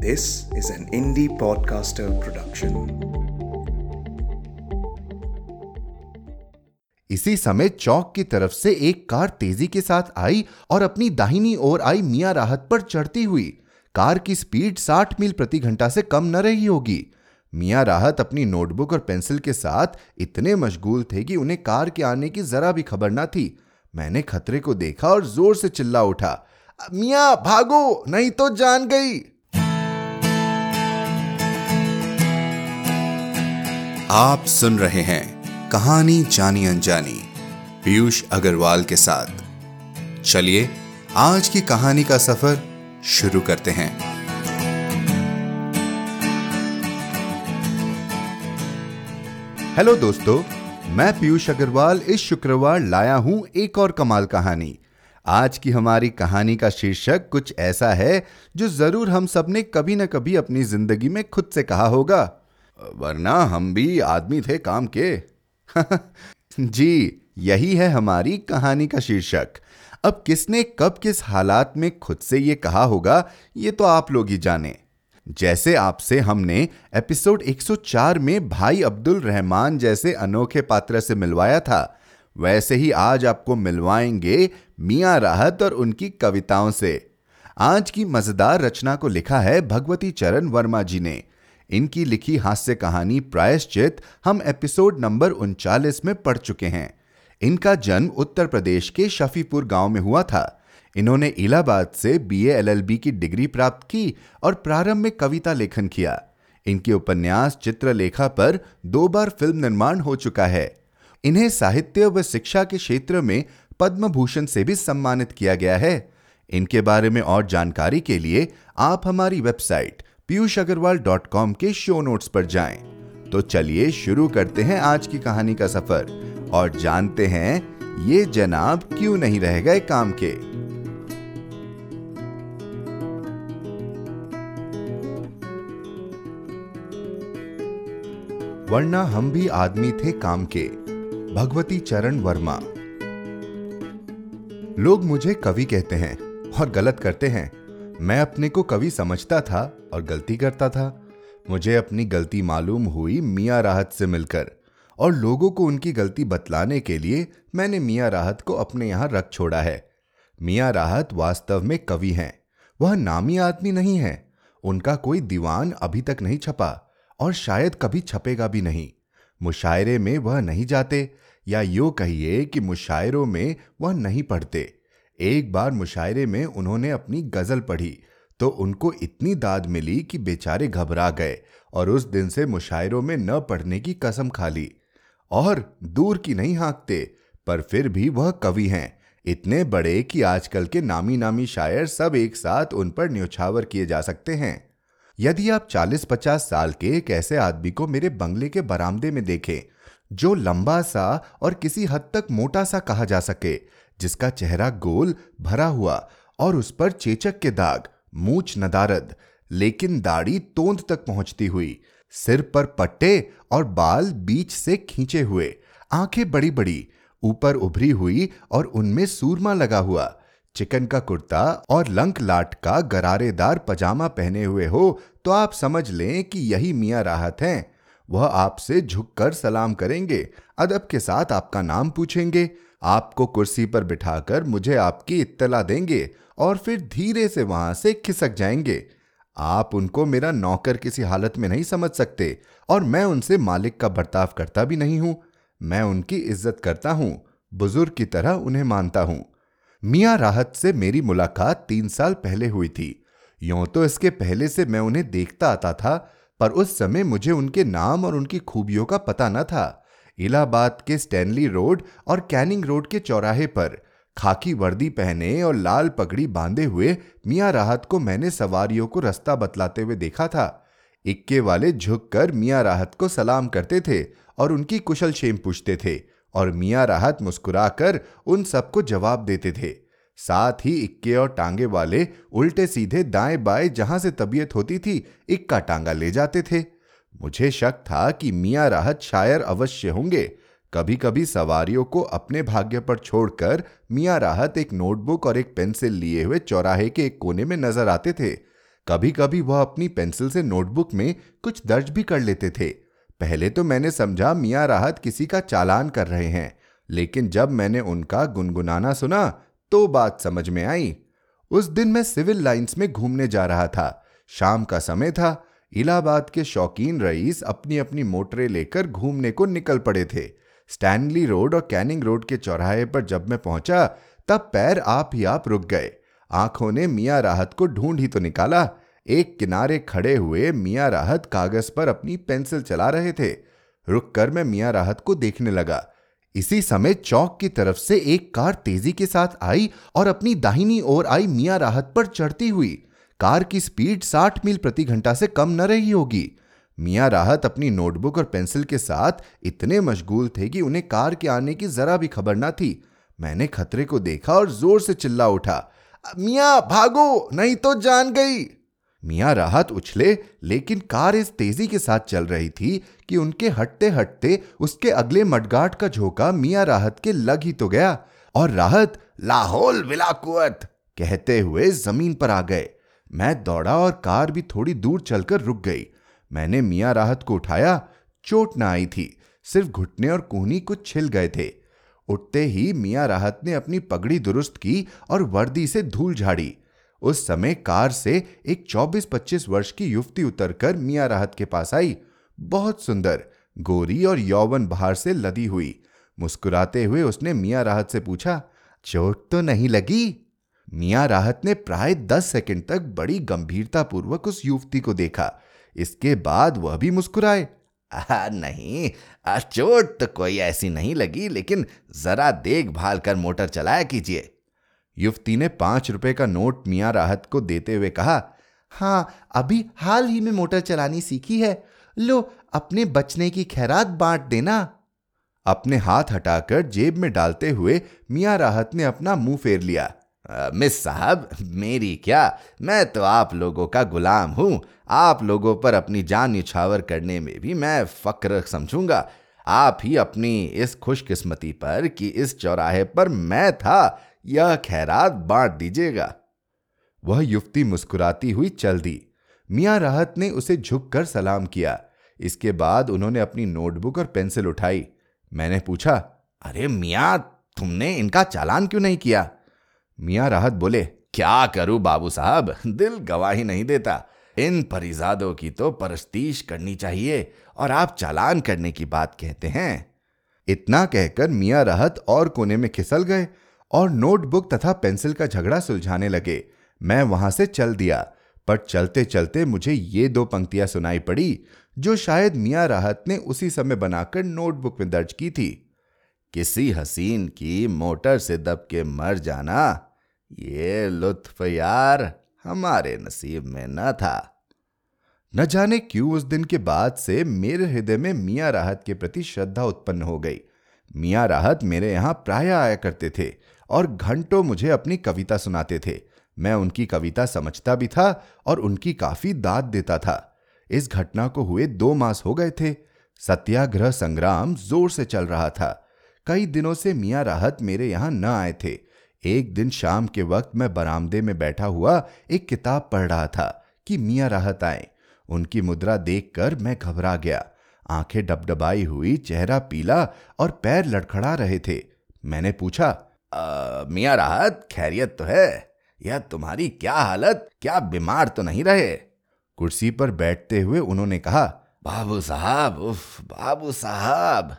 This is an indie podcaster production. इसी समय चौक की तरफ़ से एक कार तेज़ी के साथ आई और अपनी दाहिनी ओर आई मियाँ राहत पर चढ़ती हुई। कार की स्पीड 60 मील प्रति घंटा से कम न रही होगी। मियाँ राहत अपनी नोटबुक और पेंसिल के साथ इतने मशगूल थे कि उन्हें कार के आने की जरा भी खबर ना थी। मैंने खतरे को देखा और ज़ोर से चिल्ला उठा, मियाँ, भागो, नहीं तो जान गई। आप सुन रहे हैं कहानी जानी अनजानी, पीयूष अग्रवाल के साथ। चलिए, आज की कहानी का सफ़र शुरू करते हैं। हेलो दोस्तों, मैं पीयूष अग्रवाल इस शुक्रवार लाया हूँ एक और कमाल कहानी। आज की हमारी कहानी का शीर्षक कुछ ऐसा है जो ज़रूर हम सबने कभी ना कभी अपनी ज़िंदगी में खुद से कहा होगा। वरना हम भी आदमी थे काम के। जी, यही है हमारी कहानी का शीर्षक। अब किसने कब किस हालात में खुद से ये कहा होगा, ये तो आप लोग ही जाने। जैसे आपसे हमने एपिसोड 104 में भाई अब्दुल रहमान जैसे अनोखे पात्र से मिलवाया था, वैसे ही आज आपको मिलवाएँगे मियाँ राहत और उनकी कविताओं से। आज की मज़ेदार रचना को लिखा है भगवती चरण वर्मा जी ने। इनकी लिखी हास्य कहानी प्रायश्चित हम एपिसोड नंबर उनचालीस में पढ़ चुके हैं। इनका जन्म उत्तर प्रदेश के शफीपुर गाँव में हुआ था। इन्होंने इलाहाबाद से बीए एलएलबी की डिग्री प्राप्त की और प्रारंभ में कविता लेखन किया। इनके उपन्यास, चित्रलेखा पर दो बार फ़िल्म निर्माण हो चुका है। इन्हें साहित्य व शिक्षा के क्षेत्र में पद्म भूषण से भी सम्मानित किया गया है। इनके बारे में और जानकारी के लिए आप हमारी website Piyush Agrawal dot com के शो नोट्स पर जाएँ। तो चलिए शुरू करते हैं आज की कहानी का सफ़र। और जानते हैं, ये जनाब क्यों नहीं रह गए काम के? वरना हम भी आदमी थे काम के। भगवती चरण वर्मा। लोग मुझे कवि कहते हैं और गलत करते हैं। मैं अपने को कवि समझता था और गलती करता था। मुझे अपनी गलती मालूम हुई मियाँ राहत से मिलकर और लोगों को उनकी गलती बतलाने के लिए मैंने मियाँ राहत को अपने यहाँ रख छोड़ा है। मियाँ राहत वास्तव में कवि हैं। वह नामी आदमी नहीं है। उनका कोई दीवान अभी तक नहीं छपा और शायद कभी छपेगा भी नहीं। मुशायरे में वह नहीं जाते या यो कहिए कि मुशायरों में वह नहीं पढ़ते। एक बार मुशायरे में उन्होंने अपनी गज़ल पढ़ी तो उनको इतनी दाद मिली कि बेचारे घबरा गए और उस दिन से मुशायरों में न पढ़ने की कसम खा ली। और दूर की नहीं हाँकते, पर फिर भी वह कवि हैं, इतने बड़े कि आजकल के नामी नामी शायर सब एक साथ उन पर न्योछावर किए जा सकते हैं। यदि आप 40-50 साल के एक ऐसे आदमी को मेरे बंगले के बरामदे में देखें, जो लंबा सा और किसी हद तक मोटा सा कहा जा सके, जिसका चेहरा गोल, भरा हुआ और उस पर चेचक के दाग मूछ नदारद लेकिन दाढ़ी तोंद तक पहुँचती हुई। सिर पर पट्टे और बाल बीच से खींचे हुए। आँखें बड़ी बड़ी, ऊपर उभरी हुई और उनमें सूरमा लगा हुआ। चिकन का कुर्ता और लंक लाट का गरारेदार पजामा पहने हुए हो तो आप समझ लें कि यही मियाँ राहत हैं। वह आपसे झुककर सलाम करेंगे, अदब के साथ आपका नाम पूछेंगे। आपको कुर्सी पर बिठाकर मुझे आपकी इत्तला देंगे और फिर धीरे से वहाँ से खिसक जाएँगे। आप उनको मेरा नौकर किसी हालत में नहीं समझ सकते और मैं उनसे मालिक का बर्ताव करता भी नहीं हूँ। मैं उनकी इज़्ज़त करता हूँ, बुज़ुर्ग की तरह उन्हें मानता हूँ। मियाँ राहत से मेरी मुलाकात तीन साल पहले हुई थी। यों तो इसके पहले से मैं उन्हें देखता आता था, पर उस समय मुझे उनके नाम और उनकी खूबियों का पता न था। इलाहाबाद के स्टैनली रोड और कैनिंग रोड के चौराहे पर। खाकी वर्दी पहने और लाल पगड़ी बांधे हुए मियाँ राहत को मैंने सवारियों को रास्ता बतलाते हुए देखा था। इक्के वाले झुककर मियाँ राहत को सलाम करते थे और उनकी कुशल क्षेम पूछते थे और मियाँ राहत मुस्कुराकर उन सबको जवाब देते थे। साथ ही इक्के और टांगे वाले उल्टे सीधे दाएँ बाएँ जहाँ से तबीयत होती थी, इक्का टांगा ले जाते थे। मुझे शक था कि मियाँ राहत शायर अवश्य होंगे। कभी कभी सवारियों को अपने भाग्य पर छोड़कर मियाँ राहत एक नोटबुक और एक पेंसिल लिए हुए चौराहे के एक कोने में नज़र आते थे। कभी कभी वह अपनी पेंसिल से नोटबुक में कुछ दर्ज भी कर लेते थे। पहले तो मैंने समझा मियाँ राहत किसी का चालान कर रहे हैं, लेकिन जब मैंने उनका गुनगुनाना सुना तो बात समझ में आई। उस दिन मैं सिविल लाइंस में घूमने जा रहा था। शाम का समय था इलाहाबाद के शौकीन रईस अपनी अपनी मोटरें लेकर घूमने को निकल पड़े थे। स्टैनली रोड और कैनिंग रोड के चौराहे पर जब मैं पहुँचा, तब पैर आप ही आप रुक गए। आँखों ने मियाँ राहत को ढूंढ ही तो निकाला। एक किनारे खड़े हुए मियाँ राहत कागज़ पर अपनी पेंसिल चला रहे थे। रुक कर मैं मियाँ राहत को देखने लगा। इसी समय चौक की तरफ़ से एक कार तेज़ी के साथ आई और अपनी दाहिनी ओर आई मियाँ राहत पर चढ़ती हुई। कार की स्पीड साठ मील प्रति घंटा से कम न रही होगी। मियाँ राहत अपनी नोटबुक और पेंसिल के साथ इतने मशगूल थे कि उन्हें कार के आने की जरा भी खबर न थी। मैंने खतरे को देखा और ज़ोर से चिल्ला उठा, मियाँ, भागो, नहीं तो जान गई। मियाँ राहत उछले, लेकिन कार इस तेज़ी के साथ चल रही थी कि उनके हटते हटते उसके अगले मडगाट का झोंका मियाँ राहत के लग ही तो गया और राहत, लाहौल विलाकुअत कहते हुए ज़मीन पर आ गए। मैं दौड़ा और कार भी थोड़ी दूर चलकर रुक गई। मैंने मियाँ राहत को उठाया, चोट ना आई थी, सिर्फ़ घुटने और कोहनी कुछ छिल गए थे। उठते ही मियाँ राहत ने अपनी पगड़ी दुरुस्त की और वर्दी से धूल झाड़ी। उस समय कार से एक 24-25 वर्ष की युवती उतरकर मियाँ राहत के पास आई। बहुत सुंदर, गोरी और यौवन बाहर से लदी हुई। मुस्कुराते हुए उसने मियाँ राहत से पूछा, चोट तो नहीं लगी? मियाँ राहत ने प्राय दस सेकंड तक बड़ी गंभीरता पूर्वक उस युवती को देखा। इसके बाद वह भी मुस्कुराए। आ, नहीं चोट तो कोई ऐसी नहीं लगी लेकिन जरा देखभाल कर मोटर चलाया कीजिए। युवती ने पाँच रुपए का नोट मियाँ राहत को देते हुए कहा हाँ अभी हाल ही में मोटर चलानी सीखी है। लो अपने बचने की खैरात बांट देना। अपने हाथ हटाकर जेब में डालते हुए मियाँ राहत ने अपना मुँह फेर लिया। मिस साहब, मेरी क्या? मैं तो आप लोगों का गुलाम हूँ। आप लोगों पर अपनी जान निछावर करने में भी मैं फक्र समझूँगा। आप ही अपनी इस खुशकिस्मती पर कि इस चौराहे पर मैं था, यह खैरात बांट दीजिएगा। वह युवती मुस्कुराती हुई चल दी। मियाँ राहत ने उसे झुककर सलाम किया। इसके बाद उन्होंने अपनी नोटबुक और पेंसिल उठाई। मैंने पूछा, अरे मियाँ, तुमने इनका चालान क्यों नहीं किया? मियाँ राहत बोले, क्या करूँ बाबू साहब? दिल गवाही नहीं देता। इन परिजादों की तो परस्तीश करनी चाहिए और आप चालान करने की बात कहते हैं। इतना कहकर मियाँ राहत और कोने में खिसल गए और नोटबुक तथा पेंसिल का झगड़ा सुलझाने लगे। मैं वहाँ से चल दिया, पर चलते चलते मुझे ये दो पंक्तियाँ सुनाई पड़ी, जो शायद मियाँ राहत ने उसी समय बनाकर नोटबुक में दर्ज की थी। किसी हसीन की मोटर से दब के मर जाना, ये लुत्फ यार हमारे नसीब में न था। न जाने क्यों उस दिन के बाद से मेरे हृदय में मियाँ राहत के प्रति श्रद्धा उत्पन्न हो गई। मियाँ राहत मेरे यहाँ प्राय आया करते थे और घंटों मुझे अपनी कविता सुनाते थे। मैं उनकी कविता समझता भी था और उनकी काफ़ी दाद देता था। इस घटना को हुए दो मास हो गए थे। सत्याग्रह संग्राम ज़ोर से चल रहा था। कई दिनों से मियाँ राहत मेरे यहाँ न आए थे। एक दिन शाम के वक्त मैं बरामदे में बैठा हुआ एक किताब पढ़ रहा था कि मियाँ राहत आए। उनकी मुद्रा देखकर मैं घबरा गया। आँखें डबडबाई हुई, चेहरा पीला और पैर लड़खड़ा रहे थे। मैंने पूछा मियाँ राहत, खैरियत तो है? यह तुम्हारी क्या हालत? क्या बीमार तो नहीं रहे? कुर्सी पर बैठते हुए उन्होंने कहा, बाबू साहब, उफ, बाबू साहब।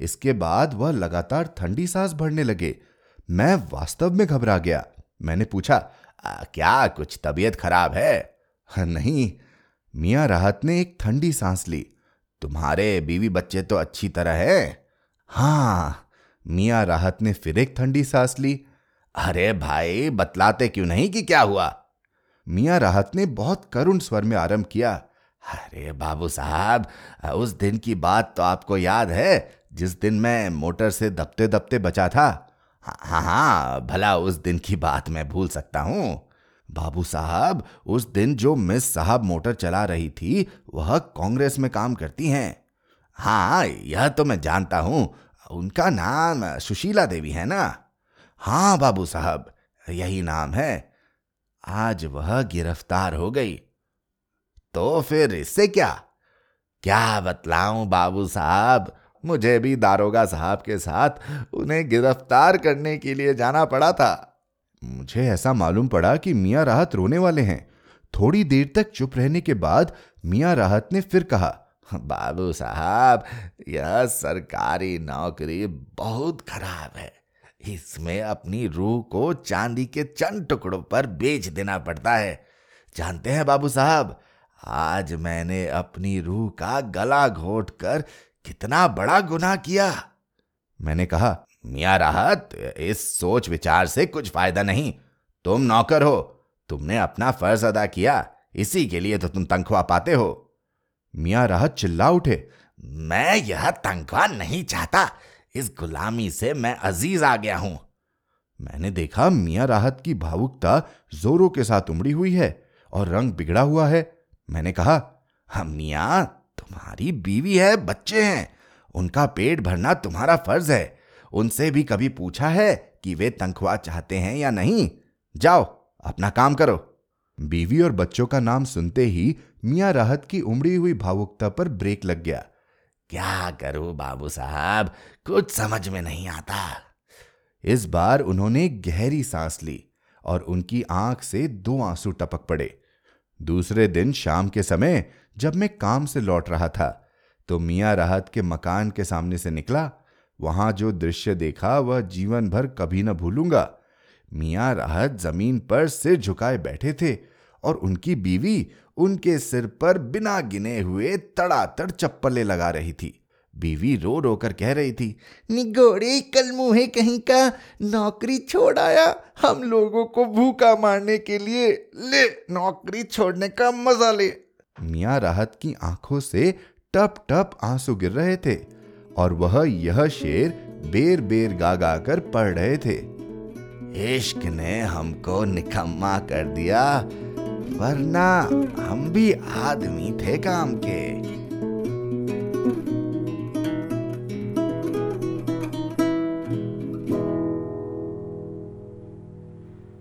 इसके बाद वह लगातार ठंडी सांस भरने लगे। मैं वास्तव में घबरा गया। मैंने पूछा आ, क्या कुछ तबीयत खराब है? नहीं। मियाँ राहत ने एक ठंडी सांस ली। तुम्हारे बीवी बच्चे तो अच्छी तरह है। हाँ। मियाँ राहत ने फिर एक ठंडी सांस ली। अरे भाई बतलाते क्यों नहीं कि क्या हुआ? मियाँ राहत ने बहुत करुण स्वर में आरंभ किया। अरे बाबू साहब उस दिन की बात तो आपको याद है। जिस दिन मैं मोटर से दबते दबते बचा था हाँ हाँ भला उस दिन की बात मैं भूल सकता हूँ। बाबू साहब, उस दिन जो मिस साहब मोटर चला रही थी, वह कांग्रेस में काम करती हैं। हाँ यह तो मैं जानता हूँ, उनका नाम सुशीला देवी है ना? हाँ बाबू साहब, यही नाम है। आज वह गिरफ़्तार हो गई। तो फिर इससे क्या? क्या बतलाऊं बाबू साहब? मुझे भी दारोगा साहब के साथ उन्हें गिरफ़्तार करने के लिए जाना पड़ा था। मुझे ऐसा मालूम पड़ा कि मियाँ राहत रोने वाले हैं। थोड़ी देर तक चुप रहने के बाद मियाँ राहत ने फिर कहा, बाबू साहब, यह सरकारी नौकरी बहुत खराब है। इसमें अपनी रूह को चांदी के चंद टुकड़ों पर बेच देना पड़ता है। जानते हैं बाबू साहब, आज मैंने अपनी रूह का गला घोट कर कितना बड़ा गुनाह किया। मैंने कहा, मियाँ राहत, इस सोच विचार से कुछ फ़ायदा नहीं। तुम नौकर हो, तुमने अपना फ़र्ज़ अदा किया, इसी के लिए तो तुम तनख्वाह पाते हो। मियाँ राहत चिल्ला उठे, मैं यह तनख्वाह नहीं चाहता। इस गुलामी से मैं अज़ीज़ आ गया हूँ। मैंने देखा, मियाँ राहत की भावुकता जोरों के साथ उमड़ी हुई है और रंग बिगड़ा हुआ है। मैंने कहा मियाँ तुम्हारी बीवी है, बच्चे हैं। उनका पेट भरना तुम्हारा फ़र्ज़ है। उनसे भी कभी पूछा है कि वे तनख्वाह चाहते हैं या नहीं? जाओ, अपना काम करो। बीवी और बच्चों का नाम सुनते ही मियाँ राहत की उमड़ी हुई भावुकता पर ब्रेक लग गया। क्या करूँ बाबू साहब? कुछ समझ में नहीं आता। इस बार उन्होंने गहरी सांस ली और उनकी आँख से दो आँसू टपक पड़े। दूसरे दिन शाम के समय जब मैं काम से लौट रहा था तो मियाँ राहत के मकान के सामने से निकला। वहाँ जो दृश्य देखा, वह जीवन भर कभी न भूलूँगा। मियाँ राहत ज़मीन पर सिर झुकाए बैठे थे और उनकी बीवी उनके सिर पर बिना गिने हुए तड़ातड़ चप्पलें लगा रही थी। बीवी रो रो कर कह रही थी, निगोड़े, कल मुहे कहीं का नौकरी छोड़ आया। हम लोगों को भूखा मारने के लिए ले, नौकरी छोड़ने का मज़ा ले। मियाँ राहत की आँखों से टप टप आँसू गिर रहे थे और वह यह शेर बेर बेर गा गा कर पढ़ रहे थे। इश्क ने हमको निकम्मा कर दिया, वरना हम भी आदमी थे काम के।